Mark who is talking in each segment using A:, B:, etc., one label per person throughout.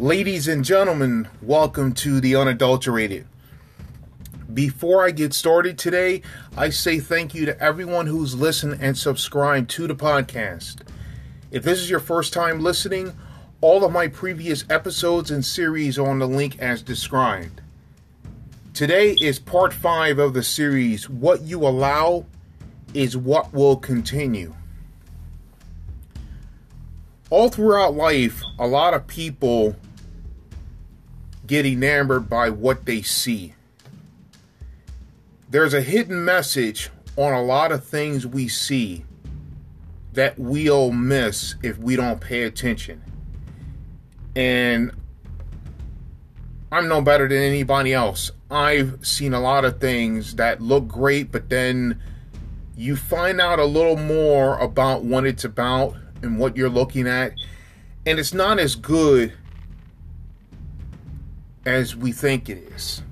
A: Ladies and gentlemen, welcome to the unadulterated. Before I get started today, I say thank you to everyone who's listened and subscribed to the podcast. If this is your first time listening, all of my previous episodes and series are on the link as described. Today is part 5 of the series What You Allow is What Will Continue. All throughout life, a lot of people get enamored by what they see. There's a hidden message on a lot of things we see that we'll miss if we don't pay attention. And I'm no better than anybody else. I've seen a lot of things that look great, but then you find out a little more about what it's about and what you're looking at, and it's not as good as we think it is.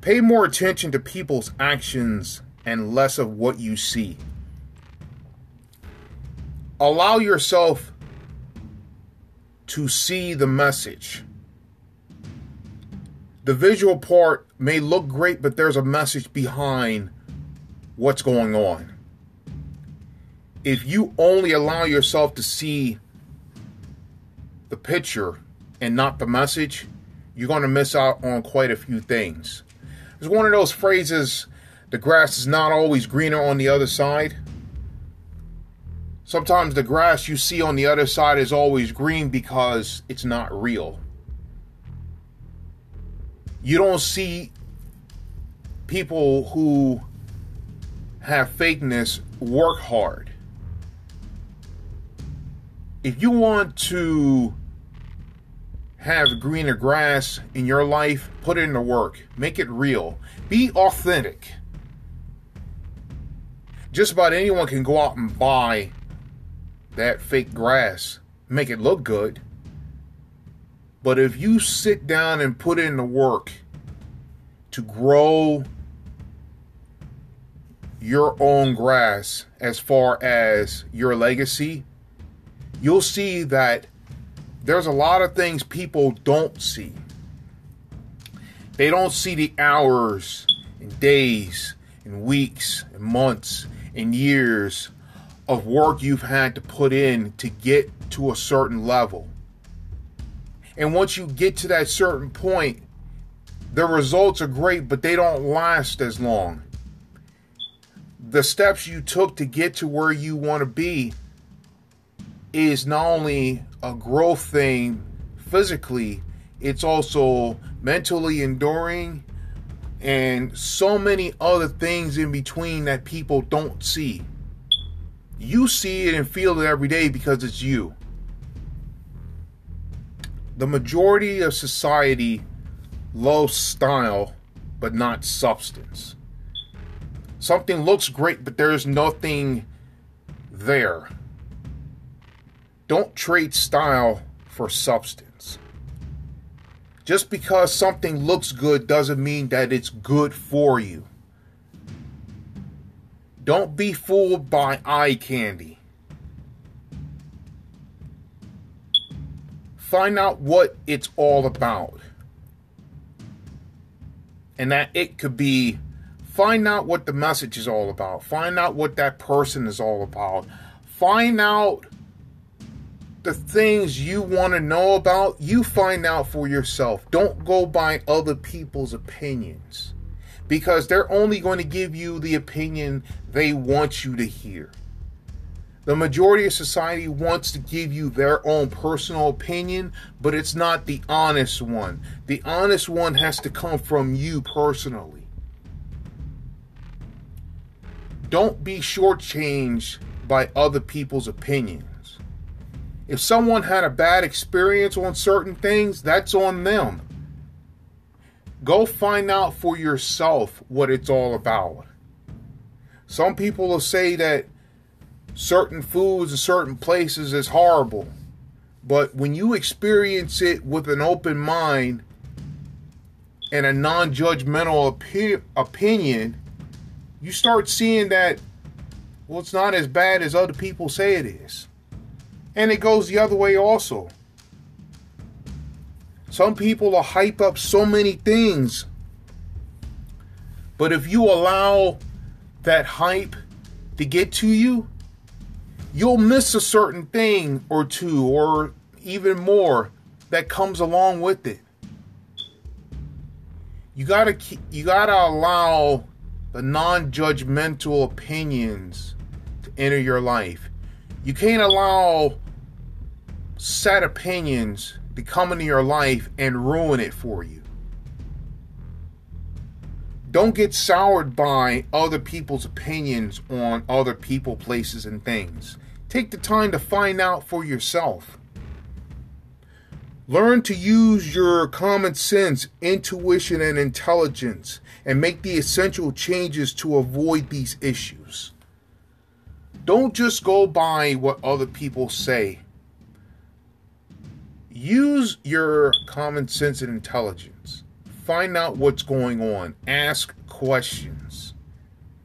A: Pay more attention to people's actions and less of what you see. Allow yourself to see the message. The visual part may look great, but there's a message behind what's going on. If you only allow yourself to see the picture and not the message, you're going to miss out on quite a few things. It's one of those phrases the grass is not always greener on the other side. Sometimes the grass you see on the other side is always green because it's not real. You don't see people who have fakeness work hard. If you want to have greener grass in your life, put it into work. Make it real. Be authentic. Just about anyone can go out and buy that fake grass, make it look good. But if you sit down and put in the work to grow your own grass as far as your legacy, you'll see that there's a lot of things people don't see. They don't see the hours and days and weeks and months and years of work you've had to put in to get to a certain level. And once you get to that certain point, the results are great, but they don't last as long. The steps you took to get to where you want to be is not only a growth thing physically, it's also mentally enduring and so many other things in between that people don't see. You see it and feel it every day because it's you. The majority of society loves style but not substance. Something looks great, but there's nothing there. Don't trade style for substance. Just because something looks good doesn't mean that it's good for you. Don't be fooled by eye candy. Find out what it's all about. And that it could be find out what the message is all about. Find out what that person is all about. Find out the things you want to know about, you find out for yourself. Don't go by other people's opinions because they're only going to give you the opinion they want you to hear. The majority of society wants to give you their own personal opinion, but it's not the honest one. The honest one has to come from you personally. Don't be shortchanged by other people's opinions. If someone had a bad experience on certain things, that's on them. Go find out for yourself what it's all about. Some people will say that certain foods and certain places is horrible. But when you experience it with an open mind and a non judgmental opi- opinion, you start seeing that, well, it's not as bad as other people say it is. And it goes the other way also. Some people will hype up so many things. But if you allow that hype to get to you, you'll miss a certain thing or two or even more that comes along with it. You got to you got to allow the non-judgmental opinions to enter your life. You can't allow set opinions to come into your life and ruin it for you. Don't get soured by other people's opinions on other people, places, and things. Take the time to find out for yourself. Learn to use your common sense, intuition, and intelligence and make the essential changes to avoid these issues. Don't just go by what other people say. Use your common sense and intelligence. Find out what's going on. Ask questions.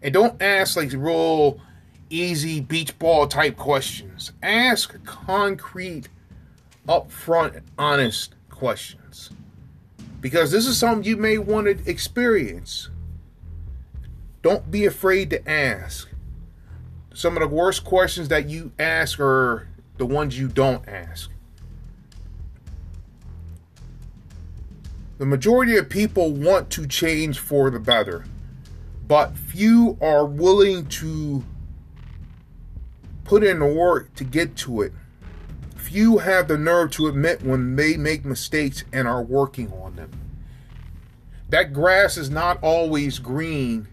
A: And don't ask like real easy beach ball type questions. Ask concrete upfront, honest questions. Because this is something you may want to experience. Don't be afraid to ask. Some of the worst questions that you ask are the ones you don't ask. The majority of people want to change for the better, but few are willing to put in the work to get to it few have the nerve to admit when they make mistakes and are working on them. That grass is not always green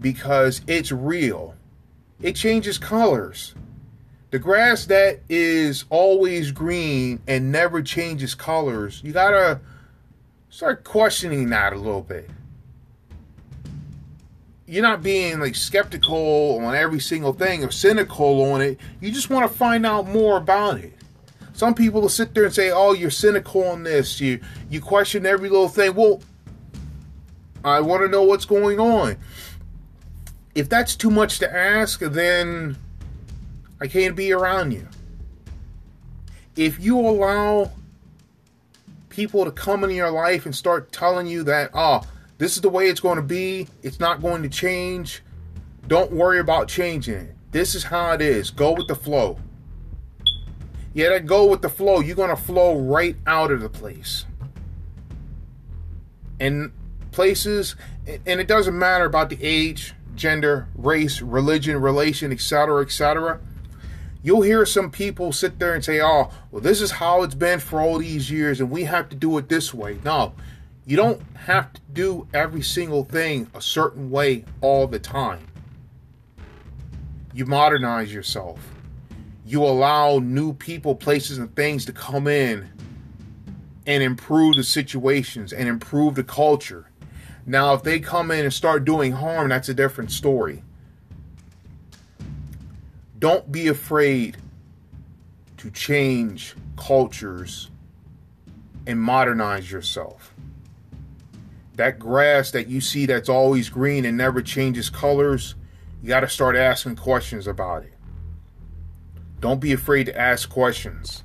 A: because it's real. It changes colors. The grass that is always green and never changes colors, you gotta start questioning that a little bit you're not being like skeptical on every single thing or cynical on it. You just want to find out more about it. Some people will sit there and say, "Oh, you're cynical on this. You you question every little thing." Well, I want to know what's going on. If that's too much to ask, then I can't be around you. If you allow people to come into your life and start telling you that, "Oh, this is the way it's going to be. It's not going to change. Don't worry about changing it. This is how it is. Go with the flow. Yeah, that go with the flow. You're going to flow right out of the place. And places, and it doesn't matter about the age, gender, race, religion, relation, etc., etc. You'll hear some people sit there and say, "Oh, well, this is how it's been for all these years, and we have to do it this way." No, you don't have to do every single thing a certain way all the time. You modernize yourself. You allow new people, places, and things to come in and improve the situations and improve the culture. Now, if they come in and start doing harm, that's a different story. Don't be afraid to change cultures and modernize yourself that grass that you see that's always green and never changes colors, you got to start asking questions about it. Don't be afraid to ask questions.